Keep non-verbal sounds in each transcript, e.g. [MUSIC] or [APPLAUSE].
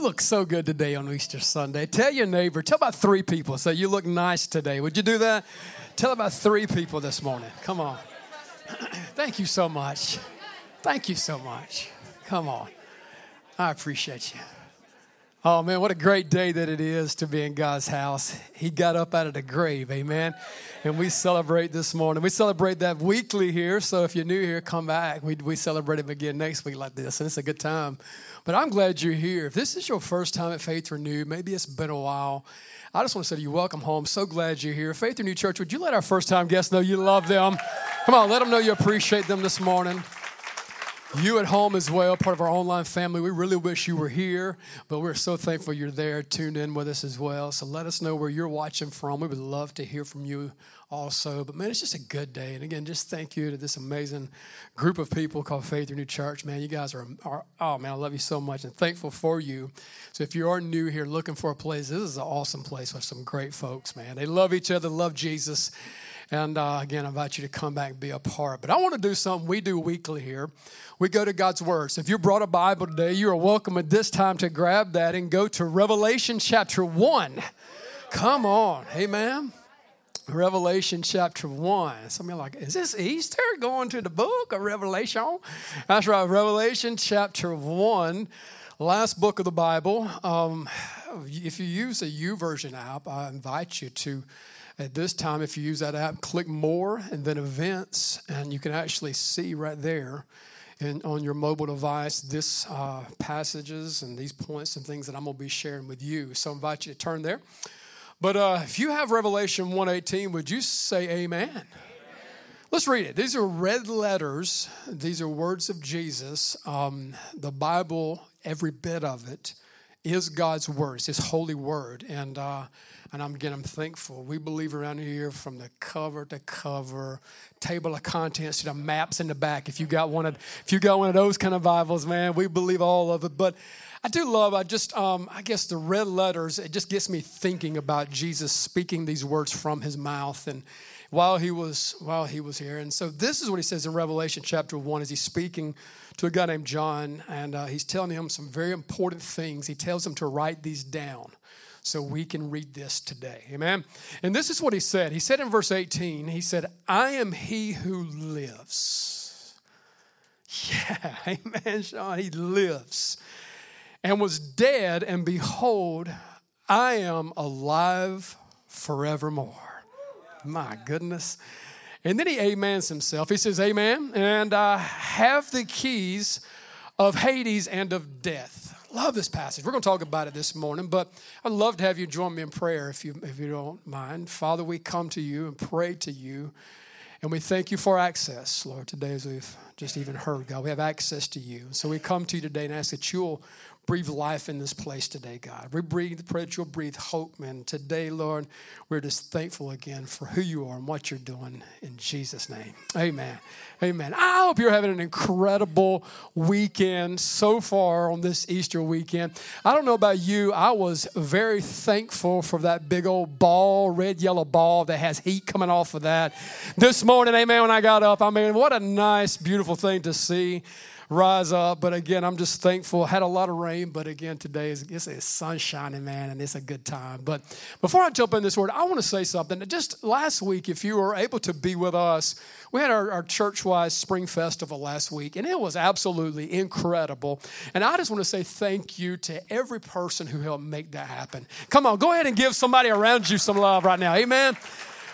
You look so good today on Easter Sunday. Tell your neighbor, tell about three people, say, You look nice today. Would you do that? Tell about three people this morning. Come on. [CLEARS THROAT] Thank you so much. Thank you so much. Come on. I appreciate you. Oh man, what a great day that it is to be in God's house. He got up out of the grave, amen. And we celebrate this morning. We celebrate that weekly here. So if you're new here, come back. We, we celebrate him again next week like this. And it's a good time. But I'm glad you're here. If this is your first time at Faith Renewed, maybe it's been a while. I just want to say to you, welcome home. So glad you're here. Faith Renewed Church, would you let our first time guests know you love them? Come on, let them know you appreciate them this morning. You at home as well, part of our online family. We really wish you were here, but we're so thankful you're there, tuned in with us as well. So let us know where you're watching from. We would love to hear from you also. But man, it's just a good day. And again, just thank you to this amazing group of people called Faith Renewed Church. Man, you guys are, are, oh man, I love you so much and thankful for you. So if you are new here looking for a place, this is an awesome place with some great folks, man. They love each other, love Jesus. And uh, again, I invite you to come back and be a part. But I want to do something we do weekly here. We go to God's Word. So if you brought a Bible today, you are welcome at this time to grab that and go to Revelation chapter 1. Come on. hey, Amen. Revelation chapter 1. Some of you like, is this Easter going to the book of Revelation? That's right, Revelation chapter 1, last book of the Bible. Um, if you use YouVersion app, I invite you to at this time, if you use that app, click more and then events, and you can actually see right there in, on your mobile device this uh, passages and these points and things that I'm going to be sharing with you. So I invite you to turn there. But uh, if you have Revelation 118, would you say amen? amen? Let's read it. These are red letters. These are words of Jesus. Um, the Bible, every bit of it, is God's word. It's His holy word. And uh, and I'm, again, I'm thankful. We believe around here from the cover to cover, table of contents to the maps in the back. If you got one of, if you got one of those kind of Bibles, man, we believe all of it. But I do love, I just, um, I guess the red letters, it just gets me thinking about Jesus speaking these words from his mouth and while he was, while he was here. And so this is what he says in Revelation chapter one as he's speaking to a guy named John and uh, he's telling him some very important things. He tells him to write these down so we can read this today. Amen. And this is what he said. He said in verse 18, he said, I am he who lives. Yeah, [LAUGHS] amen, Sean. He lives and was dead, and behold, I am alive forevermore. My goodness. And then he amens himself. He says, Amen. And I have the keys of Hades and of death love this passage. We're going to talk about it this morning, but I'd love to have you join me in prayer if you, if you don't mind. Father, we come to you and pray to you, and we thank you for access, Lord, today as we've just even heard, God. We have access to you. So we come to you today and ask that you'll breathe life in this place today, God. We breathe, pray that you'll breathe hope, man. Today, Lord, we're just thankful again for who you are and what you're doing in Jesus' name. Amen. Amen. I hope you're having an incredible weekend so far on this Easter weekend. I don't know about you, I was very thankful for that big old ball, red, yellow ball that has heat coming off of that. This morning, amen, when I got up, I mean, what a nice, beautiful thing to see rise up. But again, I'm just thankful. Had a lot of rain, but again, today is it's, it's sun shining, man, and it's a good time. But before I jump in this word, I want to say something. Just last week, if you were able to be with us, we had our, our church-wise spring festival last week, and it was absolutely incredible. And I just want to say thank you to every person who helped make that happen. Come on, go ahead and give somebody around you some love right now. Amen.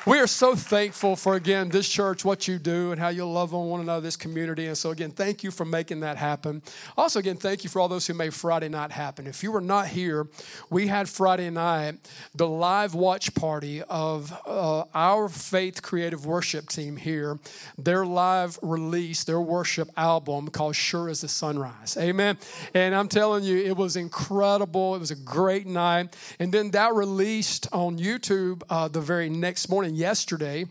We are so thankful for, again, this church, what you do, and how you love on one another, this community. And so, again, thank you for making that happen. Also, again, thank you for all those who made Friday night happen. If you were not here, we had Friday night the live watch party of uh, our Faith Creative Worship team here, their live release, their worship album called Sure as the Sunrise. Amen. And I'm telling you, it was incredible. It was a great night. And then that released on YouTube uh, the very next morning yesterday,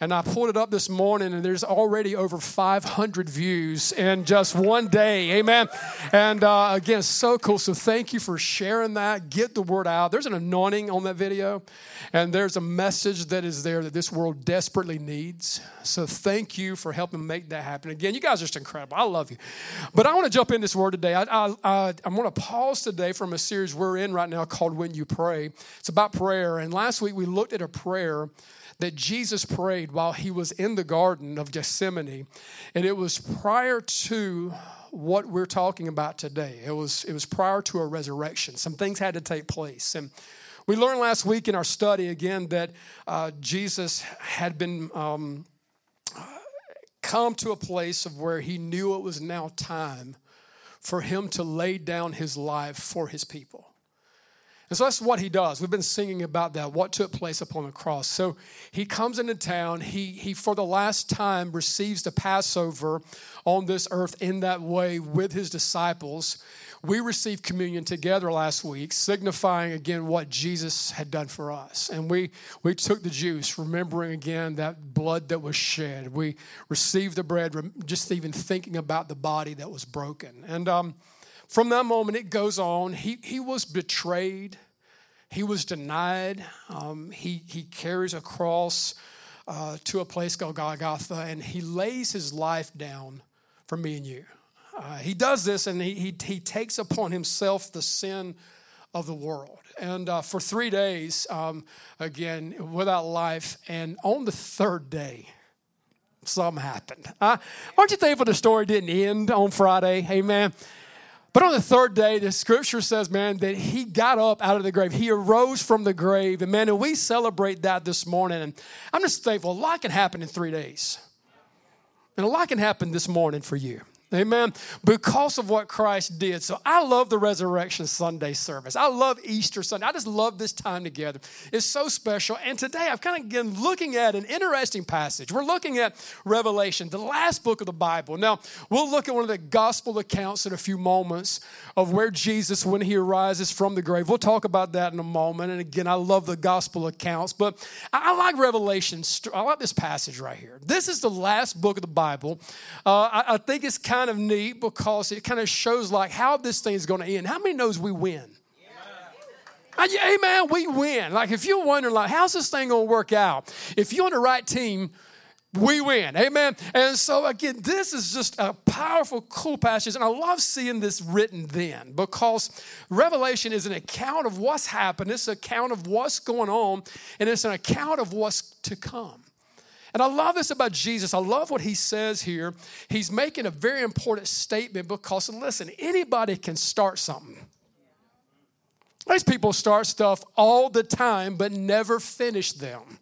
and I pulled it up this morning, and there's already over 500 views in just one day. Amen. And uh, again, so cool. So thank you for sharing that. Get the word out. There's an anointing on that video, and there's a message that is there that this world desperately needs. So thank you for helping make that happen. Again, you guys are just incredible. I love you. But I want to jump in this word today. I, I, I, I'm going to pause today from a series we're in right now called When You Pray. It's about prayer. And last week we looked at a prayer that Jesus prayed while he was in the Garden of Gethsemane. And it was prior to what we're talking about today. It was, it was prior to a resurrection. Some things had to take place. And we learned last week in our study again that uh, Jesus had been um, come to a place of where he knew it was now time for him to lay down his life for his people. And so that's what he does. We've been singing about that, what took place upon the cross. So he comes into town. He, he for the last time, receives the Passover on this earth in that way with his disciples. We received communion together last week, signifying again what Jesus had done for us. And we, we took the juice, remembering again that blood that was shed. We received the bread, just even thinking about the body that was broken. And, um, from that moment, it goes on. He, he was betrayed, he was denied. Um, he, he carries a cross uh, to a place called Golgotha, and he lays his life down for me and you. Uh, he does this, and he, he, he, takes upon himself the sin of the world. And uh, for three days, um, again, without life, and on the third day, something happened. Uh, aren't you thankful the story didn't end on Friday? Amen. But on the third day, the scripture says, man, that he got up out of the grave. He arose from the grave. And man, and we celebrate that this morning. And I'm just thankful. A lot can happen in three days. And a lot can happen this morning for you. Amen. Because of what Christ did. So I love the Resurrection Sunday service. I love Easter Sunday. I just love this time together. It's so special. And today I've kind of been looking at an interesting passage. We're looking at Revelation, the last book of the Bible. Now, we'll look at one of the gospel accounts in a few moments of where Jesus, when he arises from the grave, we'll talk about that in a moment. And again, I love the gospel accounts, but I like Revelation. I like this passage right here. This is the last book of the Bible. Uh, I, I think it's kind kind of neat because it kind of shows like how this thing is going to end. How many knows we win? Yeah. Amen. We win. Like if you're wondering, like, how's this thing going to work out? If you're on the right team, we win. Amen. And so, again, this is just a powerful, cool passage. And I love seeing this written then because Revelation is an account of what's happened, it's an account of what's going on, and it's an account of what's to come. And I love this about Jesus. I love what he says here. He's making a very important statement because, listen, anybody can start something. These people start stuff all the time, but never finish them.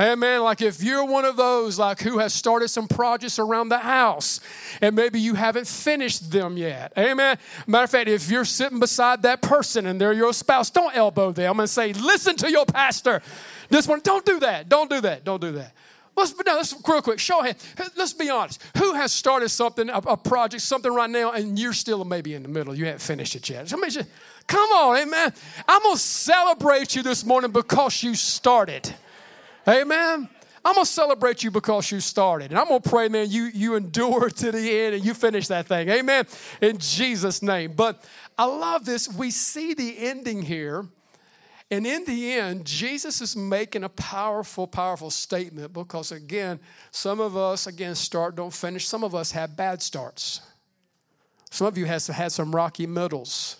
Amen. Like if you're one of those like who has started some projects around the house and maybe you haven't finished them yet. Amen. Matter of fact, if you're sitting beside that person and they're your spouse, don't elbow them and say, listen to your pastor. This one, don't do that. Don't do that. Don't do that. Let's, no, let's real quick, show hand. Let's be honest. Who has started something, a, a, project, something right now, and you're still maybe in the middle? You haven't finished it yet. Somebody say, come on, amen. I'm going to celebrate you this morning because you started. Amen. I'm to celebrate you because you started. And I'm to pray, man, you, you endure [LAUGHS] to the end and you finish that thing. Amen. In Jesus' name. But I love this. We see the ending here and in the end, Jesus is making a powerful, powerful statement because, again, some of us, again, start, don't finish. Some of us have bad starts. Some of you have had some rocky middles.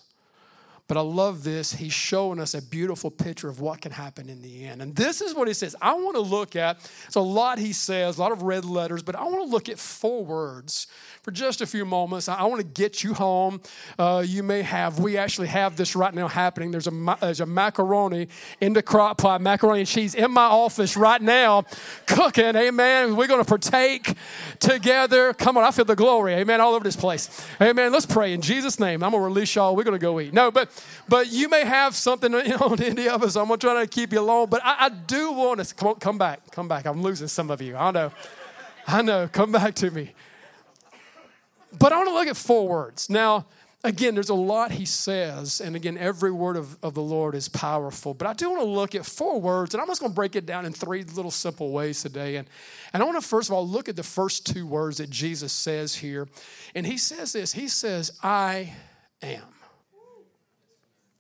But I love this. He's showing us a beautiful picture of what can happen in the end. And this is what he says. I want to look at, it's a lot he says, a lot of red letters, but I want to look at four words for just a few moments. I want to get you home. Uh, you may have, we actually have this right now happening. There's a, there's a macaroni in the crock pot, macaroni and cheese in my office right now, cooking. Amen. We're going to partake together. Come on, I feel the glory. Amen. All over this place. Amen. Let's pray in Jesus' name. I'm going to release y'all. We're going to go eat. No, but but you may have something on any of us. I'm going to try to keep you alone. But I, I do want to come, on, come back. Come back. I'm losing some of you. I know. I know. Come back to me. But I want to look at four words. Now, again, there's a lot he says, and again, every word of, of the Lord is powerful. But I do want to look at four words, and I'm just going to break it down in three little simple ways today. And, and I want to first of all look at the first two words that Jesus says here. And he says this He says, I am.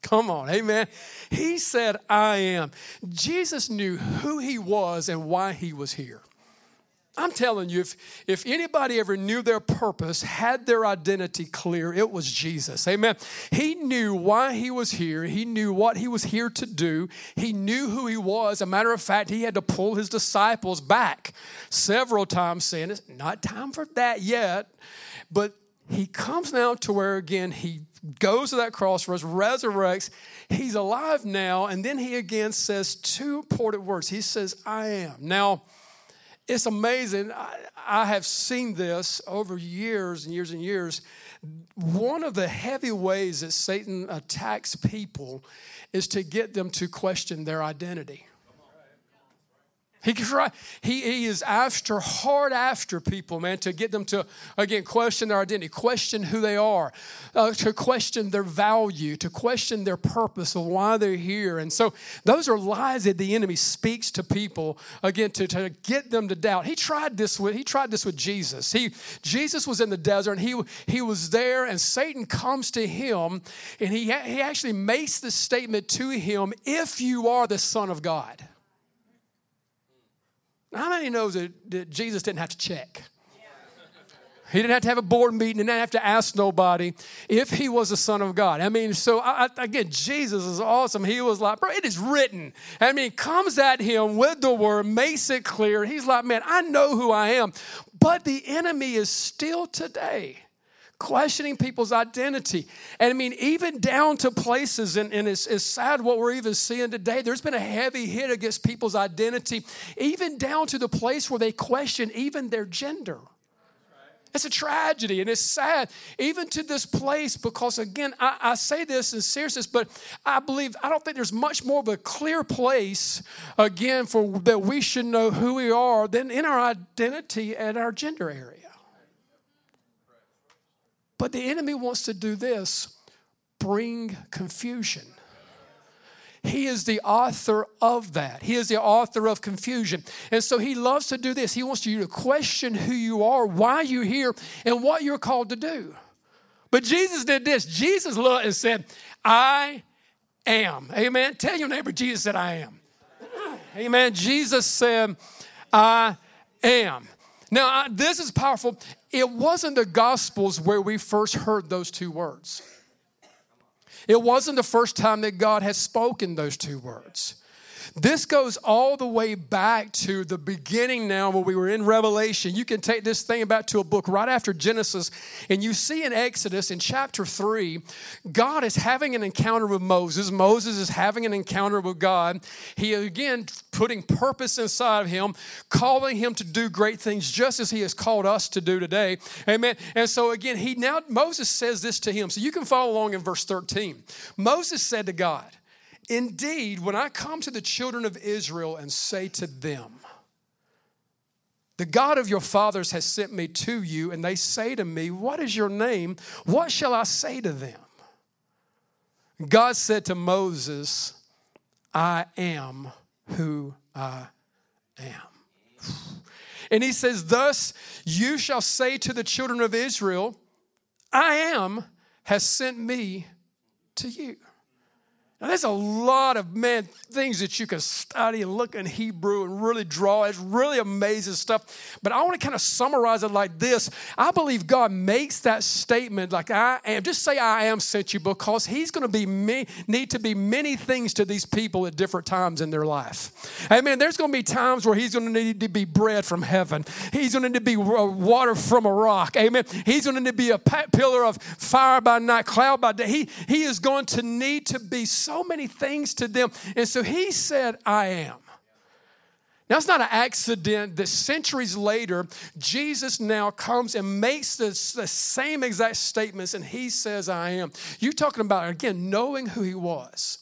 Come on, amen. He said, I am. Jesus knew who he was and why he was here. I'm telling you, if, if anybody ever knew their purpose, had their identity clear, it was Jesus. Amen. He knew why he was here. He knew what he was here to do. He knew who he was. A matter of fact, he had to pull his disciples back several times, saying, It's not time for that yet. But he comes now to where, again, he goes to that cross, crossroads, resurrects. He's alive now. And then he again says two important words. He says, I am. Now, it's amazing. I, I, have seen this over years and years and years. One of the heavy ways that Satan attacks people is to get them to question their identity. He, he, he is after, hard after people, man, to get them to, again, question their identity, question who they are, uh, to question their value, to question their purpose of why they're here. And so those are lies that the enemy speaks to people, again, to, to get them to doubt. He tried this with, he tried this with Jesus. He, Jesus was in the desert and he, he was there and Satan comes to him and he, he actually makes the statement to him, if you are the son of God. How many knows that, that Jesus didn't have to check? He didn't have to have a board meeting, didn't have to ask nobody if he was the Son of God. I mean, so I, again, Jesus is awesome. He was like, bro, it is written. I mean, comes at him with the word, makes it clear. He's like, man, I know who I am. But the enemy is still today questioning people's identity. And I mean, even down to places, and, and it's, it's, sad what we're even seeing today, there's been a heavy hit against people's identity, even down to the place where they question even their gender. It's a tragedy and it's sad, even to this place, because again, I, I, say this in seriousness, but I believe, I don't think there's much more of a clear place, again, for that we should know who we are than in our identity and our gender area. But the enemy wants to do this bring confusion. He is the author of that. He is the author of confusion. And so he loves to do this. He wants you to question who you are, why you're here, and what you're called to do. But Jesus did this. Jesus looked and said, I am. Amen. Tell your neighbor, Jesus said, I am. Amen. Jesus said, I am. Now, this is powerful. It wasn't the Gospels where we first heard those two words. It wasn't the first time that God has spoken those two words. This goes all the way back to the beginning now when we were in Revelation. You can take this thing back to a book right after Genesis, and you see in Exodus in chapter 3, God is having an encounter with Moses. Moses is having an encounter with God. He again putting purpose inside of him, calling him to do great things just as he has called us to do today. Amen. And so again, he now Moses says this to him. So you can follow along in verse 13. Moses said to God, Indeed, when I come to the children of Israel and say to them, the God of your fathers has sent me to you, and they say to me, What is your name? What shall I say to them? God said to Moses, I am who I am. And he says, Thus you shall say to the children of Israel, I am has sent me to you. Now, there's a lot of man things that you can study and look in Hebrew and really draw. It's really amazing stuff. But I want to kind of summarize it like this. I believe God makes that statement like I am. Just say I am sent you because He's going to be me, need to be many things to these people at different times in their life. Amen. There's going to be times where He's going to need to be bread from heaven. He's going to need to be water from a rock. Amen. He's going to need to be a pillar of fire by night, cloud by day. He, he is going to need to be so many things to them. And so he said, I am. Now, it's not an accident that centuries later, Jesus now comes and makes the, the same exact statements and he says, I am. You're talking about, again, knowing who he was.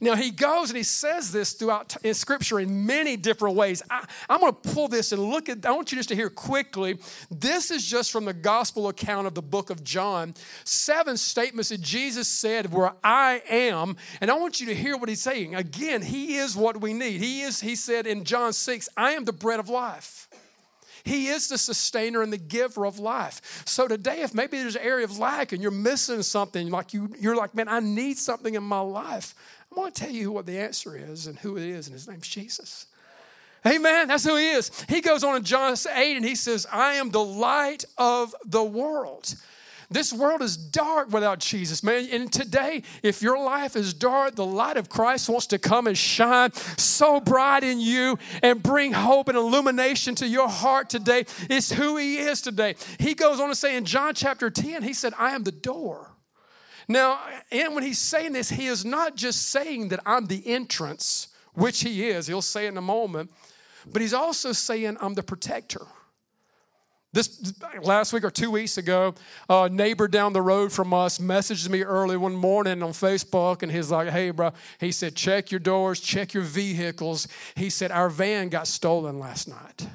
Now, he goes and he says this throughout in scripture in many different ways. I, am going to pull this and look at, I want you just to hear quickly. This is just from the gospel account of the book of John. Seven statements that Jesus said where I am. And I want you to hear what he's saying. Again, he is what we need. He is, he said in John 6, I am the bread of life. He is the sustainer and the giver of life. So today, if maybe there's an area of lack and you're missing something, like you, you're like, man, I need something in my life. I want to tell you what the answer is and who it is, and his name's Jesus. Amen. That's who he is. He goes on in John 8 and he says, I am the light of the world. This world is dark without Jesus, man. And today, if your life is dark, the light of Christ wants to come and shine so bright in you and bring hope and illumination to your heart today. It's who He is today. He goes on to say in John chapter 10, He said, I am the door. Now, and when he's saying this, he is not just saying that I'm the entrance, which he is, he'll say in a moment, but he's also saying I'm the protector. This last week or two weeks ago, a neighbor down the road from us messaged me early one morning on Facebook, and he's like, "Hey, bro," he said, "Check your doors, check your vehicles." He said, "Our van got stolen last night."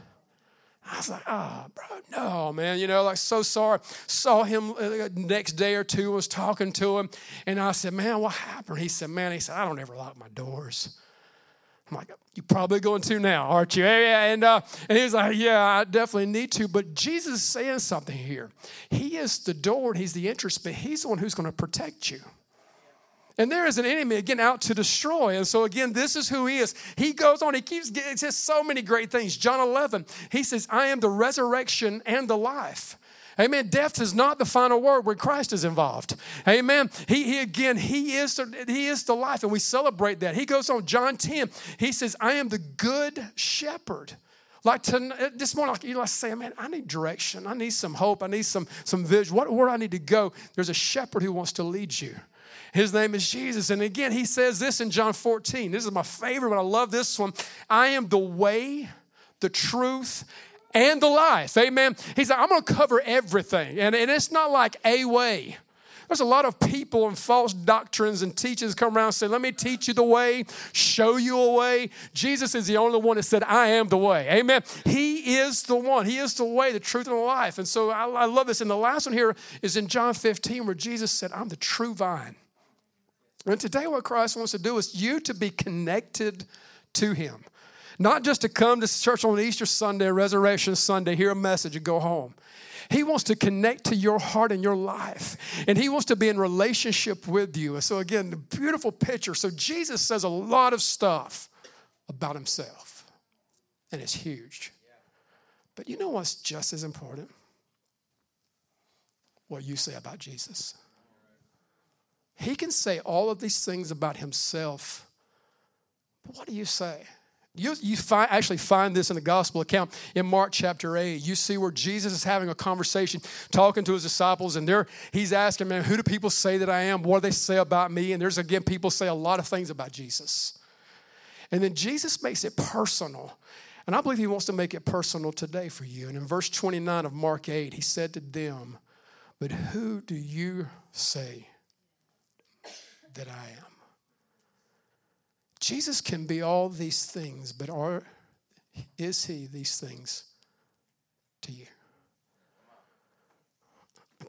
I was like, oh, bro, no, man. You know, like, so sorry. Saw him uh, next day or two, was talking to him. And I said, man, what happened? He said, man, he said, I don't ever lock my doors. I'm like, you're probably going to now, aren't you? And, uh, and he was like, yeah, I definitely need to. But Jesus is saying something here. He is the door and he's the entrance, but he's the one who's going to protect you. And there is an enemy again out to destroy. And so again, this is who he is. He goes on, he keeps getting says so many great things. John 11, he says, I am the resurrection and the life. Amen. Death is not the final word when Christ is involved. Amen. He, he again, he is, the, he is the life, and we celebrate that. He goes on, John 10, he says, I am the good shepherd. Like to, uh, this morning, like you like say, man, I need direction. I need some hope. I need some, some vision. What, where I need to go? There's a shepherd who wants to lead you. His name is Jesus. And again, he says this in John 14. This is my favorite, but I love this one. I am the way, the truth, and the life. Amen. He's like, I'm going to cover everything. And, and it's not like a way. There's a lot of people and false doctrines and teachings come around say, Let me teach you the way, show you a way. Jesus is the only one that said, I am the way. Amen. He is the one. He is the way, the truth, and the life. And so I, I love this. And the last one here is in John 15, where Jesus said, I'm the true vine. And today, what Christ wants to do is you to be connected to Him. Not just to come to church on Easter Sunday, Resurrection Sunday, hear a message, and go home. He wants to connect to your heart and your life. And He wants to be in relationship with you. And so, again, the beautiful picture. So, Jesus says a lot of stuff about Himself, and it's huge. But you know what's just as important? What you say about Jesus. He can say all of these things about himself, but what do you say? You, you find, actually find this in the gospel account in Mark chapter 8. You see where Jesus is having a conversation, talking to his disciples, and there he's asking, Man, who do people say that I am? What do they say about me? And there's again, people say a lot of things about Jesus. And then Jesus makes it personal. And I believe he wants to make it personal today for you. And in verse 29 of Mark 8, he said to them, But who do you say that I am. Jesus can be all these things, but are, is he these things to you?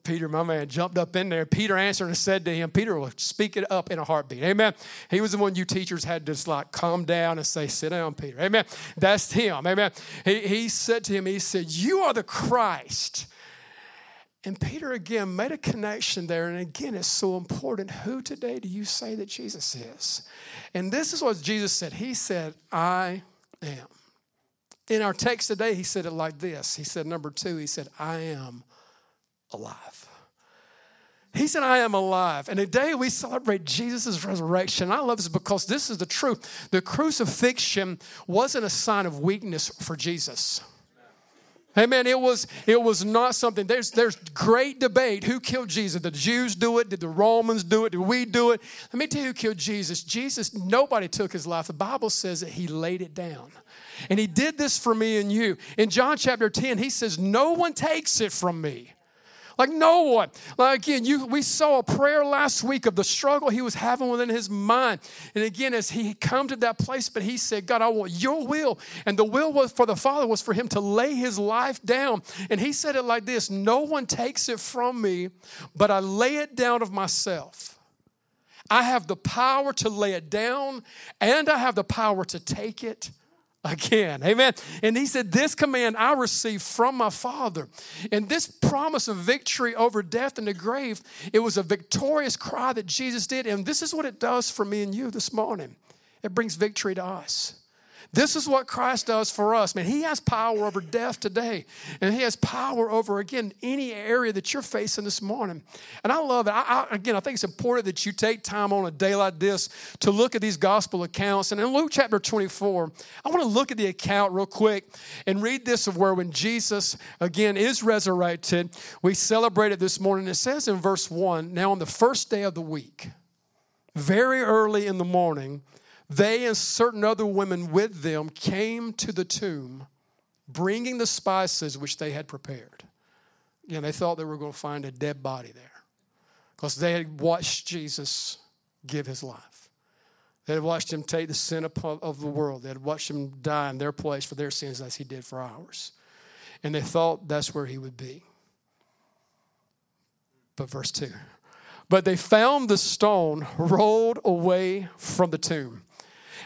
Peter, my man, jumped up in there. Peter answered and said to him, Peter will speak it up in a heartbeat. Amen. He was the one you teachers had to just like calm down and say, Sit down, Peter. Amen. That's him. Amen. He, he said to him, He said, You are the Christ. And Peter again made a connection there. And again, it's so important. Who today do you say that Jesus is? And this is what Jesus said He said, I am. In our text today, he said it like this. He said, number two, he said, I am alive. He said, I am alive. And today we celebrate Jesus' resurrection. I love this because this is the truth. The crucifixion wasn't a sign of weakness for Jesus. Amen. It was, it was not something, there's, there's great debate. Who killed Jesus? Did the Jews do it? Did the Romans do it? Did we do it? Let me tell you who killed Jesus. Jesus, nobody took his life. The Bible says that he laid it down. And he did this for me and you. In John chapter 10, he says, No one takes it from me. Like no one. Like again, you we saw a prayer last week of the struggle he was having within his mind. And again, as he come to that place, but he said, God, I want your will. And the will was for the Father was for him to lay his life down. And he said it like this: No one takes it from me, but I lay it down of myself. I have the power to lay it down, and I have the power to take it again. Amen. And he said, This command I received from my Father. And this promise of victory over death and the grave, it was a victorious cry that Jesus did. And this is what it does for me and you this morning it brings victory to us. This is what Christ does for us. Man, He has power over death today. And He has power over, again, any area that you're facing this morning. And I love it. I, I, again, I think it's important that you take time on a day like this to look at these gospel accounts. And in Luke chapter 24, I want to look at the account real quick and read this of where when Jesus, again, is resurrected, we celebrate it this morning. It says in verse 1 Now, on the first day of the week, very early in the morning, they and certain other women with them came to the tomb, bringing the spices which they had prepared. Know, they thought they were going to find a dead body there because they had watched Jesus give his life. They had watched him take the sin of the world. They had watched him die in their place for their sins as he did for ours. And they thought that's where he would be. But verse 2 But they found the stone rolled away from the tomb.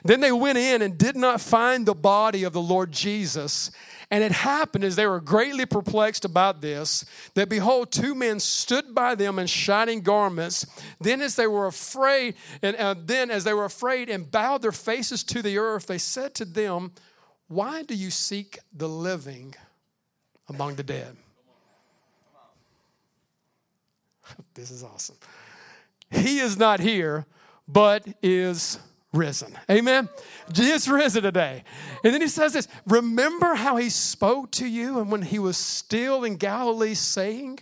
Then they went in and did not find the body of the Lord Jesus. And it happened as they were greatly perplexed about this, that behold, two men stood by them in shining garments. Then, as they were afraid, and uh, then as they were afraid and bowed their faces to the earth, they said to them, Why do you seek the living among the dead? [LAUGHS] This is awesome. He is not here, but is risen. Amen. Jesus risen today. And then he says this Remember how he spoke to you and when he was still in Galilee, saying,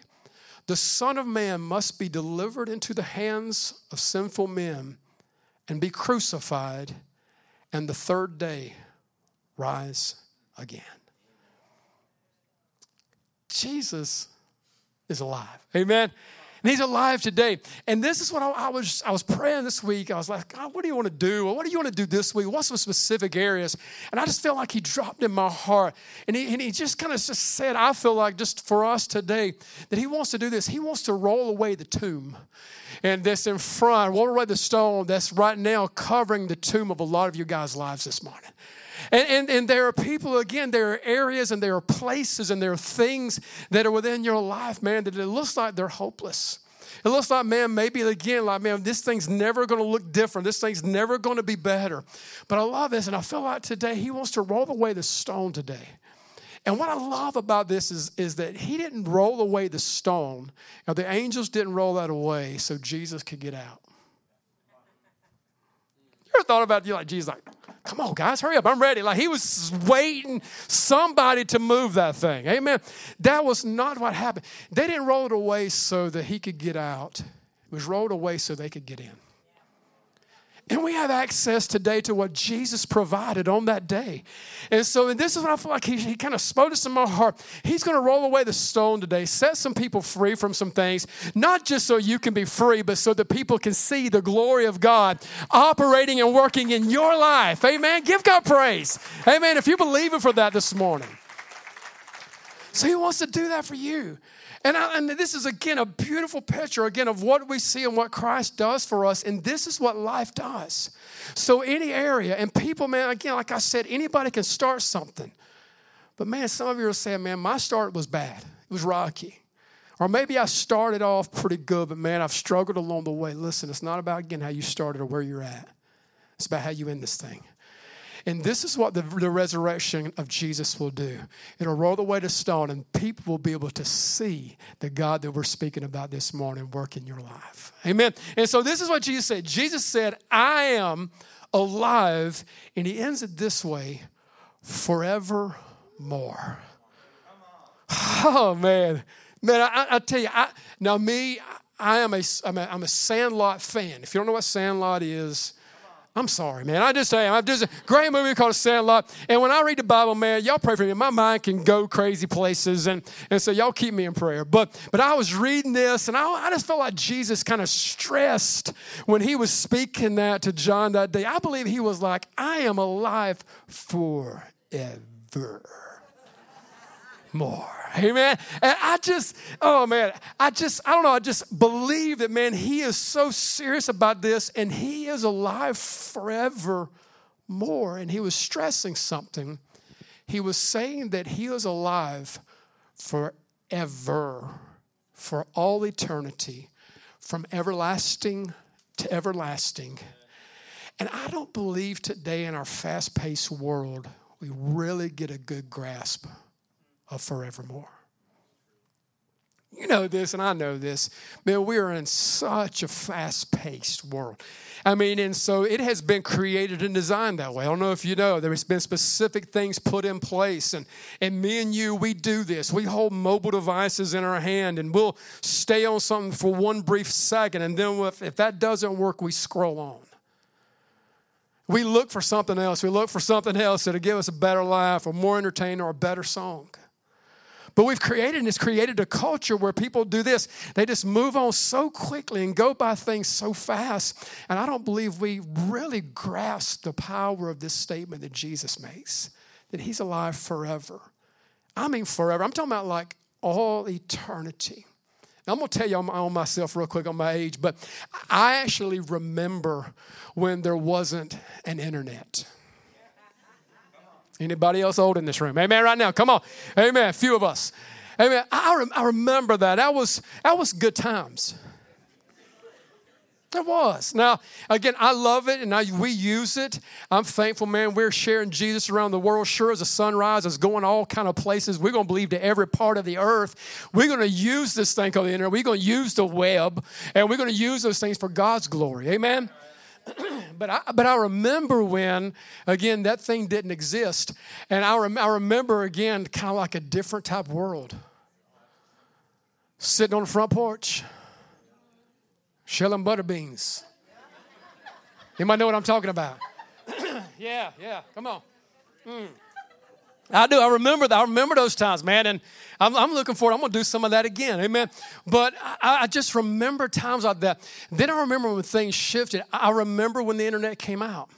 The Son of Man must be delivered into the hands of sinful men and be crucified, and the third day rise again. Jesus is alive. Amen. And he's alive today. And this is what I, I, was I was praying this week. I was like, God, what do you want to do? What do you want to do this week? What's some specific areas? And I just felt like he dropped in my heart. And he, and he just kind of just said, I feel like just for us today, that he wants to do this. He wants to roll away the tomb. And this in front, roll away the stone that's right now covering the tomb of a lot of you guys' lives this morning. And, and, and there are people, again, there are areas and there are places and there are things that are within your life, man, that it looks like they're hopeless. It looks like, man, maybe again, like, man, this thing's never going to look different. This thing's never going to be better. But I love this, and I feel like today he wants to roll away the stone today. And what I love about this is, is that he didn't roll away the stone. Now, the angels didn't roll that away so Jesus could get out. You ever thought about you like Jesus, like, Come on, guys, hurry up. I'm ready. Like he was waiting somebody to move that thing. Amen. That was not what happened. They didn't roll it away so that he could get out, it was rolled away so they could get in. And we have access today to what Jesus provided on that day. And so, and this is what I feel like he, he kind of spoke this in my heart. He's going to roll away the stone today, set some people free from some things, not just so you can be free, but so that people can see the glory of God operating and working in your life. Amen. Give God praise. Amen. If you believe it for that this morning. So he wants to do that for you. And, I, and this is again a beautiful picture again of what we see and what Christ does for us. And this is what life does. So any area and people, man, again, like I said, anybody can start something. But man, some of you are saying, man, my start was bad. It was rocky. Or maybe I started off pretty good, but man, I've struggled along the way. Listen, it's not about again how you started or where you're at. It's about how you end this thing. And this is what the, the resurrection of Jesus will do. It'll roll the weight of stone, and people will be able to see the God that we're speaking about this morning work in your life. Amen. And so this is what Jesus said. Jesus said, I am alive. And he ends it this way forevermore. Oh, man. Man, I, I tell you, I, now me, I am a, I'm a, I'm a Sandlot fan. If you don't know what Sandlot is, I'm sorry, man. I just say I'm just a great movie called Sandlot. And when I read the Bible, man, y'all pray for me. My mind can go crazy places, and, and so y'all keep me in prayer. But but I was reading this, and I, I just felt like Jesus kind of stressed when he was speaking that to John that day. I believe he was like, "I am alive forever." More. Amen. And I just, oh man, I just, I don't know, I just believe that, man, he is so serious about this and he is alive forever more. And he was stressing something. He was saying that he is alive forever, for all eternity, from everlasting to everlasting. And I don't believe today in our fast paced world we really get a good grasp of forevermore. You know this, and I know this. Man, we are in such a fast paced world. I mean, and so it has been created and designed that way. I don't know if you know, there's been specific things put in place. And, and me and you, we do this. We hold mobile devices in our hand and we'll stay on something for one brief second. And then if, if that doesn't work, we scroll on. We look for something else. We look for something else that'll give us a better life or more entertainment or a better song. But we've created and it's created a culture where people do this. They just move on so quickly and go by things so fast. And I don't believe we really grasp the power of this statement that Jesus makes that he's alive forever. I mean, forever. I'm talking about like all eternity. Now, I'm going to tell you on, on myself real quick on my age, but I actually remember when there wasn't an internet. Anybody else old in this room? Amen. Right now, come on. Amen. A few of us. Amen. I, rem- I remember that. That was that was good times. It was. Now, again, I love it and I, we use it. I'm thankful, man. We're sharing Jesus around the world. Sure as the sunrise is going all kind of places. We're going to believe to every part of the earth. We're going to use this thing called the internet. We're going to use the web and we're going to use those things for God's glory. Amen. [CLEARS THROAT] but I but I remember when again that thing didn't exist, and I, rem, I remember again kind of like a different type world. Sitting on the front porch, shelling butter beans. Might know what I'm talking about. [CLEARS THROAT] yeah, yeah. Come on. Mm. I do. I remember that. I remember those times, man. And I'm, I'm looking forward. I'm going to do some of that again. Amen. But I, I, just remember times like that. Then I remember when things shifted. I remember when the internet came out.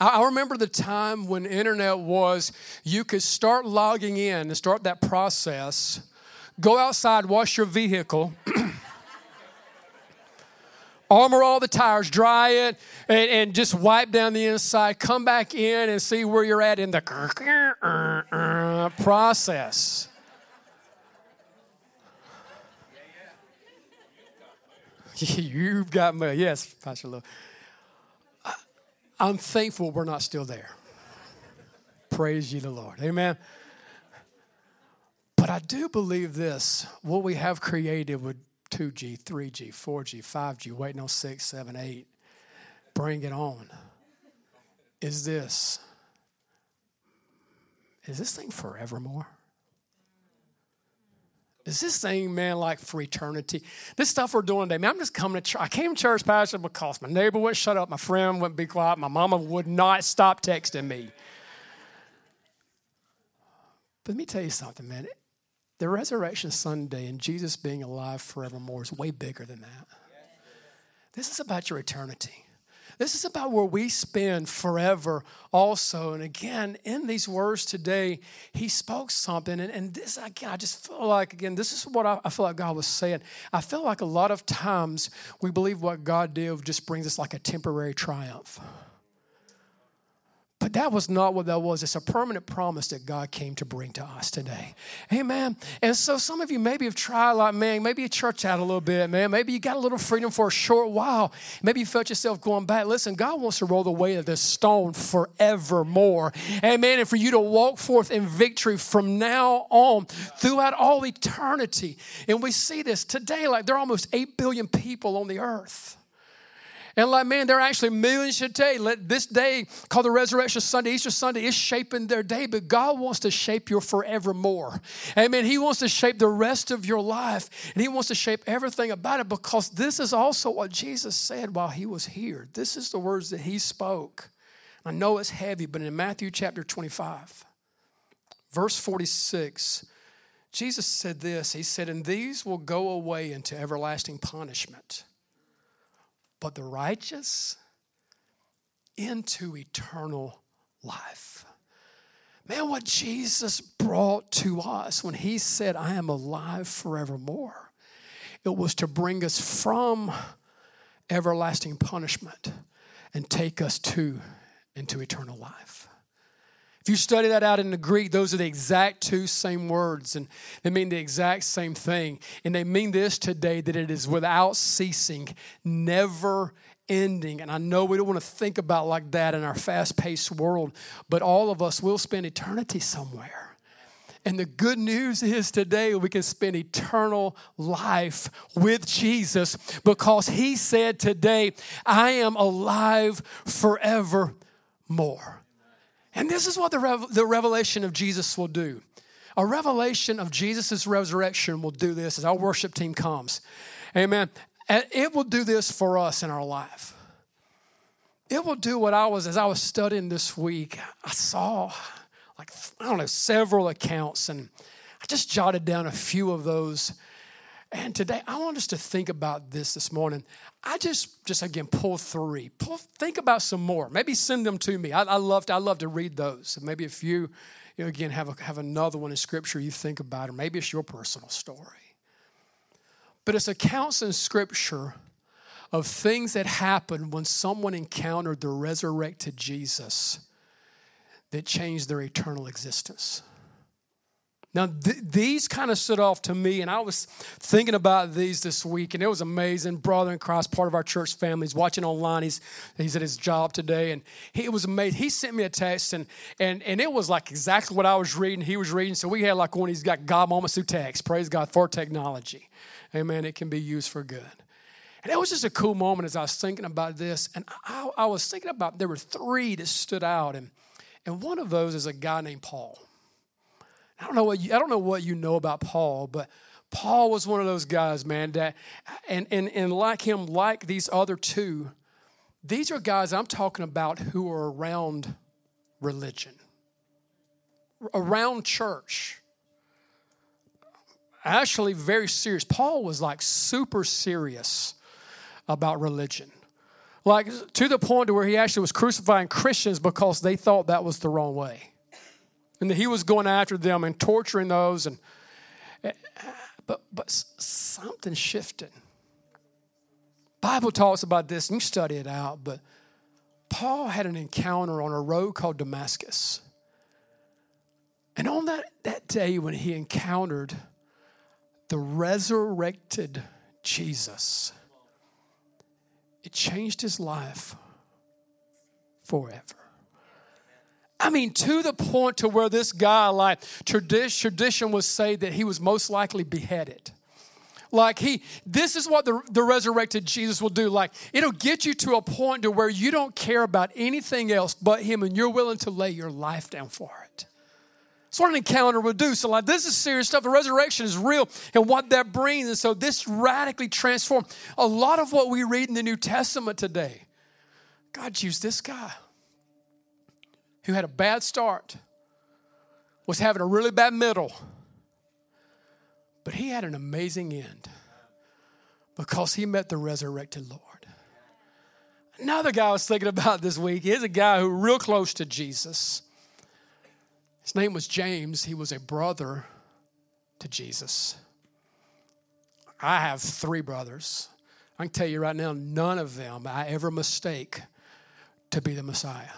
I, I remember the time when internet was you could start logging in and start that process, go outside, wash your vehicle. [CLEARS THROAT] armor all the tires, dry it, and, and, just wipe down the inside. Come back in and see where you're at in the process. [LAUGHS] You've got me. Yes, Pastor Lou. I'm thankful we're not still there. Praise you, the Lord. Amen. But I do believe this what we have created would 2G, 3G, 4G, 5G, waiting on 6, 7, 8. Bring it on. Is this, is this thing forevermore? Is this thing, man, like for eternity? This stuff we're doing today, man, I'm just coming to church. I came to church, Pastor, because my neighbor wouldn't shut up, my friend wouldn't be quiet, my mama would not stop texting me. But let me tell you something, man. The resurrection Sunday and Jesus being alive forevermore is way bigger than that. This is about your eternity. This is about where we spend forever also. And again, in these words today, he spoke something. And, and this, again, I just feel like, again, this is what I, I, feel like God was saying. I feel like a lot of times we believe what God did just brings us like a temporary triumph. But that was not what that was. It's a permanent promise that God came to bring to us today. Amen. And so some of you maybe have tried like, man, maybe you church out a little bit, man. Maybe you got a little freedom for a short while. Maybe you felt yourself going back. Listen, God wants to roll the weight of this stone forevermore. Amen. And for you to walk forth in victory from now on throughout all eternity. And we see this today, like there are almost 8 billion people on the earth. And like, man, there are actually millions today. Let this day called the Resurrection Sunday, Easter Sunday, is shaping their day, but God wants to shape your forevermore. Amen. He wants to shape the rest of your life, and He wants to shape everything about it because this is also what Jesus said while He was here. This is the words that He spoke. I know it's heavy, but in Matthew chapter 25, verse 46, Jesus said this He said, And these will go away into everlasting punishment but the righteous into eternal life. Man, what Jesus brought to us when he said, I am alive forevermore, it was to bring us from everlasting punishment and take us to into eternal life. If you study that out in the Greek, those are the exact two same words, and they mean the exact same thing. And they mean this today that it is without ceasing, never ending. And I know we don't want to think about like that in our fast paced world, but all of us will spend eternity somewhere. And the good news is today we can spend eternal life with Jesus because he said today, I am alive forevermore. And this is what the, rev- the revelation of Jesus will do. A revelation of Jesus' resurrection will do this as our worship team comes. Amen. And it will do this for us in our life. It will do what I was, as I was studying this week, I saw like, I don't know, several accounts, and I just jotted down a few of those and today, I want us to think about this this morning. I just, just again, pull three. Pull, think about some more. Maybe send them to me. I, I love to, I love to read those. Maybe if you, you know, again, have, a, have another one in Scripture you think about, or maybe it's your personal story. But it's accounts in Scripture of things that happened when someone encountered the resurrected Jesus that changed their eternal existence. Now, th- these kind of stood off to me, and I was thinking about these this week, and it was amazing. Brother in Christ, part of our church family, he's watching online. He's, he's at his job today, and he was amazing. He sent me a text, and, and, and it was like exactly what I was reading, he was reading. So we had like one he's got God moments through text. Praise God for technology. Amen. It can be used for good. And it was just a cool moment as I was thinking about this, and I, I was thinking about there were three that stood out, and, and one of those is a guy named Paul. I don't know what you, I don't know what you know about Paul, but Paul was one of those guys, man, that and and and like him, like these other two, these are guys I'm talking about who are around religion, around church. Actually, very serious. Paul was like super serious about religion. Like to the point to where he actually was crucifying Christians because they thought that was the wrong way and that he was going after them and torturing those and but but something shifted. Bible talks about this and you study it out but paul had an encounter on a road called damascus. And on that, that day when he encountered the resurrected jesus it changed his life forever I mean, to the point to where this guy, like tradition, would say that he was most likely beheaded. Like he, this is what the, the resurrected Jesus will do. Like it'll get you to a point to where you don't care about anything else but him and you're willing to lay your life down for it. That's what an encounter will do. So, like, this is serious stuff. The resurrection is real and what that brings. And so, this radically transformed a lot of what we read in the New Testament today. God used this guy who had a bad start, was having a really bad middle, but he had an amazing end because he met the resurrected Lord. Another guy I was thinking about this week is a guy who real close to Jesus. His name was James. He was a brother to Jesus. I have three brothers. I can tell you right now, none of them I ever mistake to be the Messiah.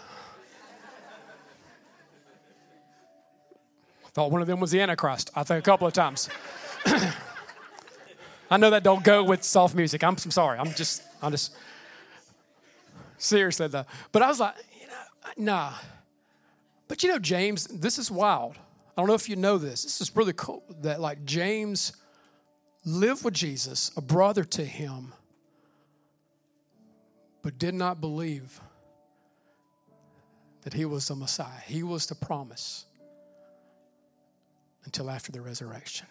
Thought one of them was the Antichrist, I think a couple of times. [CLEARS THROAT] I know that don't go with soft music. I'm, I'm sorry. I'm just, I'm just, seriously though. But I was like, you know, nah. But you know, James, this is wild. I don't know if you know this. This is really cool that like James lived with Jesus, a brother to him, but did not believe that he was the Messiah. He was the promise until after the resurrection.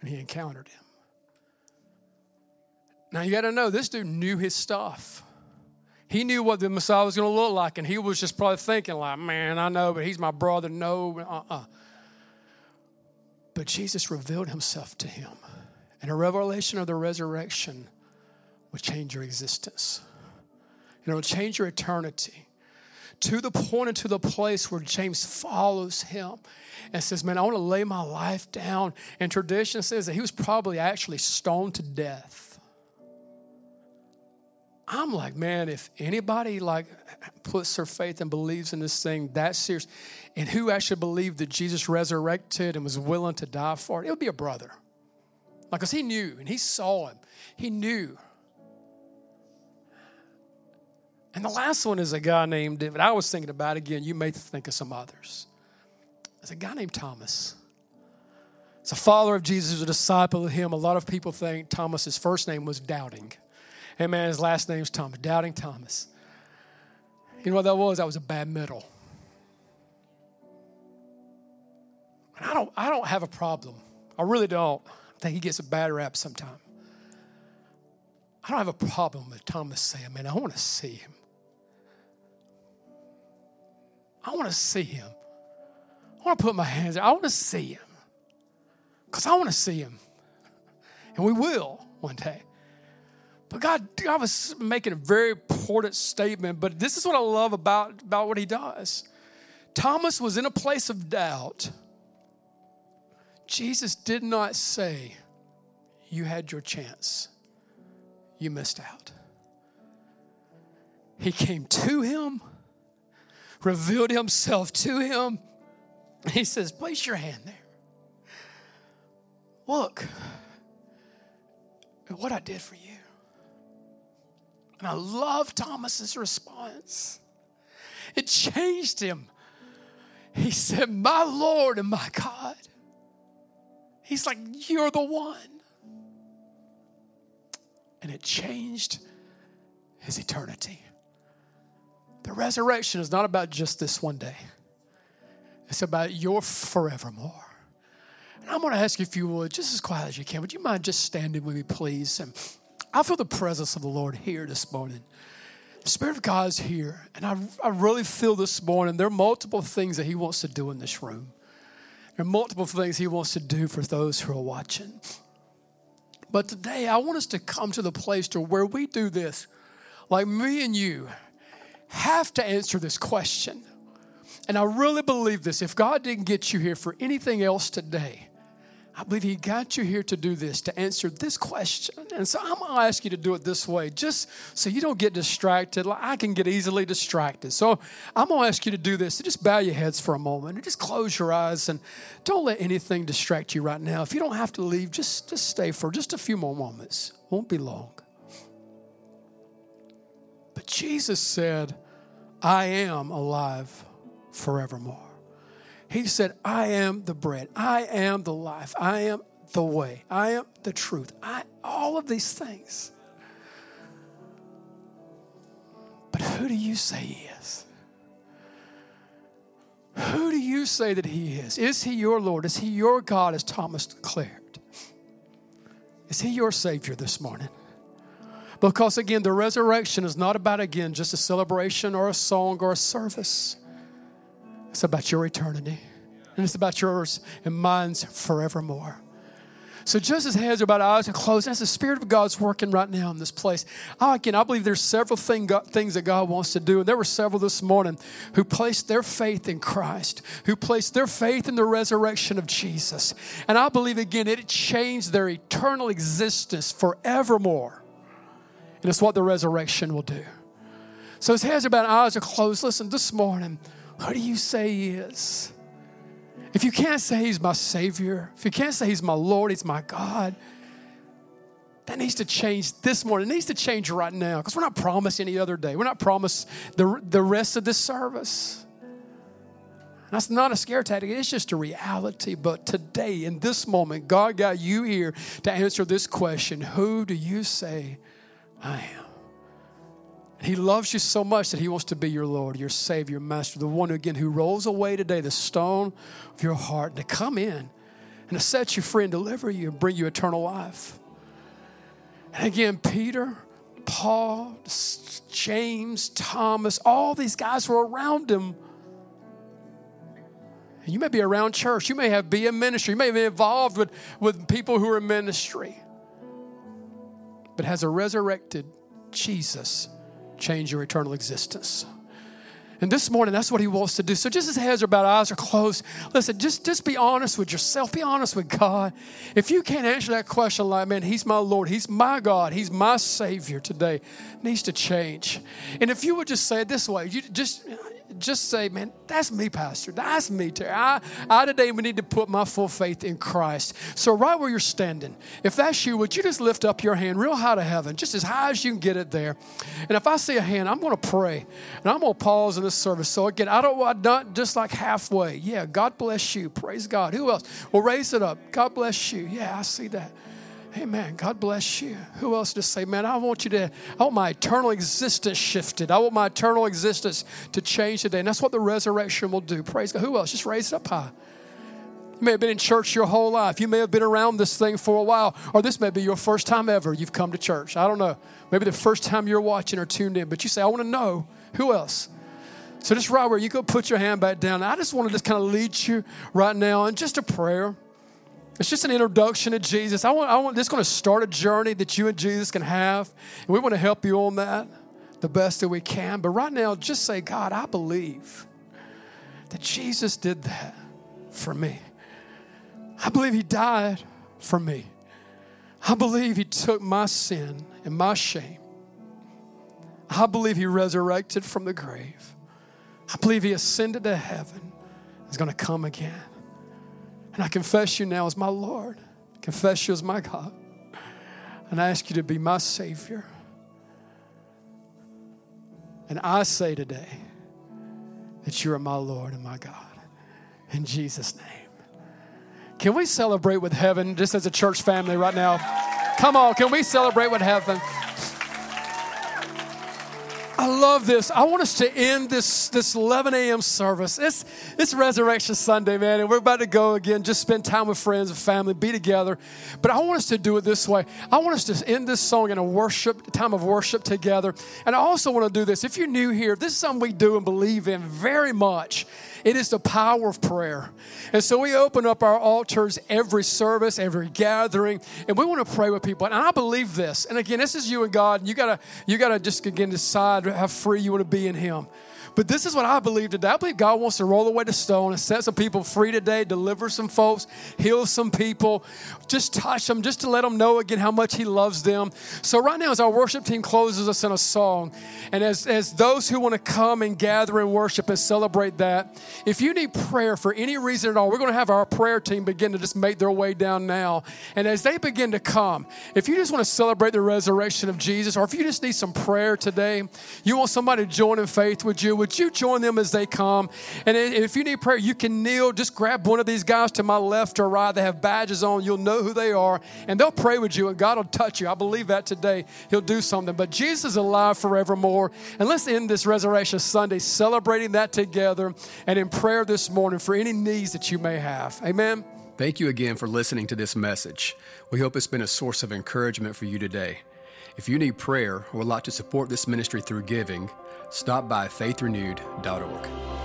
And he encountered him. Now you got to know this dude knew his stuff. He knew what the Messiah was going to look like, and he was just probably thinking, like, man, I know, but he's my brother. No, uh uh But Jesus revealed himself to him. And a revelation of the resurrection will change your existence. And it will change your eternity to the point and to the place where James follows him and says, Man, I want to lay my life down. And tradition says that he was probably actually stoned to death. I'm like, man, if anybody like puts their faith and believes in this thing that serious, and who actually believed that Jesus resurrected and was willing to die for it, it would be a brother. Like, because he knew and he saw him. He knew. And the last one is a guy named David. I was thinking about again, you may think of some others. There's a guy named Thomas. It's a follower of Jesus, a disciple of him. A lot of people think Thomas's first name was Doubting. And man, his last name's Thomas, Doubting Thomas. You know what that was? That was a bad middle. And I don't, I don't have a problem. I really don't. I think he gets a bad rap sometimes. I don't have a problem with Thomas saying, man, I want to see him. I want to see him. I want to put my hands there. I want to see him. Because I want to see him. And we will one day. But God, God was making a very important statement, but this is what I love about, about what he does. Thomas was in a place of doubt. Jesus did not say, You had your chance, you missed out. He came to him, revealed himself to him. He says, Place your hand there. Look at what I did for you. And I love Thomas's response. It changed him. He said, My Lord and my God. He's like, You're the one. And it changed his eternity. The resurrection is not about just this one day, it's about your forevermore. And I'm going to ask you if you would, just as quiet as you can, would you mind just standing with me, please? And I feel the presence of the Lord here this morning. The Spirit of God is here. And I, I really feel this morning there are multiple things that He wants to do in this room. There are multiple things He wants to do for those who are watching. But today, I want us to come to the place to where we do this, like me and you have to answer this question. And I really believe this. If God didn't get you here for anything else today, I believe He got you here to do this, to answer this question. And so I'm going to ask you to do it this way, just so you don't get distracted. Like I can get easily distracted. So I'm going to ask you to do this. So just bow your heads for a moment and just close your eyes and don't let anything distract you right now. If you don't have to leave, just, just stay for just a few more moments. Won't be long. But Jesus said, I am alive forevermore. He said, I am the bread. I am the life. I am the way. I am the truth. I all of these things. But who do you say he is? Who do you say that he is? Is he your Lord? Is he your God, as Thomas declared? Is he your Savior this morning? Because again, the resurrection is not about, again, just a celebration or a song or a service. It's about your eternity. And it's about yours and mine's forevermore. So just as heads are about eyes and closed, as the Spirit of God's working right now in this place, I, again, I believe there's several thing, things that God wants to do. And there were several this morning who placed their faith in Christ, who placed their faith in the resurrection of Jesus. And I believe, again, it changed their eternal existence forevermore. And it's what the resurrection will do. So as heads are about eyes are closed, listen, this morning, who do you say he is? If you can't say He's my Savior, if you can't say He's my Lord, He's my God, that needs to change this morning. It needs to change right now because we're not promised any other day. We're not promised the, the rest of this service. That's not a scare tactic, it's just a reality. But today, in this moment, God got you here to answer this question Who do you say I am? And He loves you so much that He wants to be your Lord, your Savior, your Master, the one again who rolls away today the stone of your heart and to come in and to set you free and deliver you and bring you eternal life. And again, Peter, Paul, James, Thomas, all these guys were around him. And you may be around church. You may have be in ministry. You may be involved with, with people who are in ministry. But has a resurrected Jesus change your eternal existence? And this morning, that's what he wants to do. So just as heads are bowed, eyes are closed, listen, just, just be honest with yourself. Be honest with God. If you can't answer that question like, man, he's my Lord, he's my God, he's my Savior today, needs to change. And if you would just say it this way, you just just say, man, that's me, Pastor. That's me, Terry. I, I today we need to put my full faith in Christ. So right where you're standing, if that's you, would you just lift up your hand real high to heaven, just as high as you can get it there. And if I see a hand, I'm going to pray. And I'm going to pause in this service. So again, I don't want not just like halfway. Yeah, God bless you. Praise God. Who else? Well, raise it up. God bless you. Yeah, I see that. Amen. God bless you. Who else to say, man, I want you to, I want my eternal existence shifted. I want my eternal existence to change today. And that's what the resurrection will do. Praise God. Who else? Just raise it up high. You may have been in church your whole life. You may have been around this thing for a while, or this may be your first time ever you've come to church. I don't know. Maybe the first time you're watching or tuned in, but you say, I want to know. Who else? So just right where you go put your hand back down. I just want to just kind of lead you right now in just a prayer. It's just an introduction to Jesus. I want, I want this going to start a journey that you and Jesus can have. And we want to help you on that the best that we can. But right now, just say, God, I believe that Jesus did that for me. I believe He died for me. I believe He took my sin and my shame. I believe He resurrected from the grave. I believe He ascended to heaven. He's going to come again. And I confess you now as my Lord, confess you as my God. And I ask you to be my Savior. And I say today that you are my Lord and my God. In Jesus' name. Can we celebrate with heaven just as a church family right now? Come on, can we celebrate with heaven? I love this. I want us to end this, this 11 a.m. service. It's, it's Resurrection Sunday, man, and we're about to go again, just spend time with friends and family, be together. But I want us to do it this way. I want us to end this song in a worship, time of worship together. And I also want to do this. If you're new here, this is something we do and believe in very much. It is the power of prayer. And so we open up our altars every service, every gathering, and we want to pray with people. And I believe this. And again, this is you and God. You gotta you gotta just again decide how free you want to be in Him. But this is what I believe today. I believe God wants to roll away the stone and set some people free today, deliver some folks, heal some people, just touch them, just to let them know again how much He loves them. So, right now, as our worship team closes us in a song, and as, as those who want to come and gather and worship and celebrate that, if you need prayer for any reason at all, we're going to have our prayer team begin to just make their way down now. And as they begin to come, if you just want to celebrate the resurrection of Jesus, or if you just need some prayer today, you want somebody to join in faith with you, would you join them as they come? And if you need prayer, you can kneel. Just grab one of these guys to my left or right. They have badges on. You'll know who they are, and they'll pray with you, and God will touch you. I believe that today. He'll do something. But Jesus is alive forevermore. And let's end this Resurrection Sunday celebrating that together and in prayer this morning for any needs that you may have. Amen. Thank you again for listening to this message. We hope it's been a source of encouragement for you today. If you need prayer or would like to support this ministry through giving, stop by faithrenewed.org.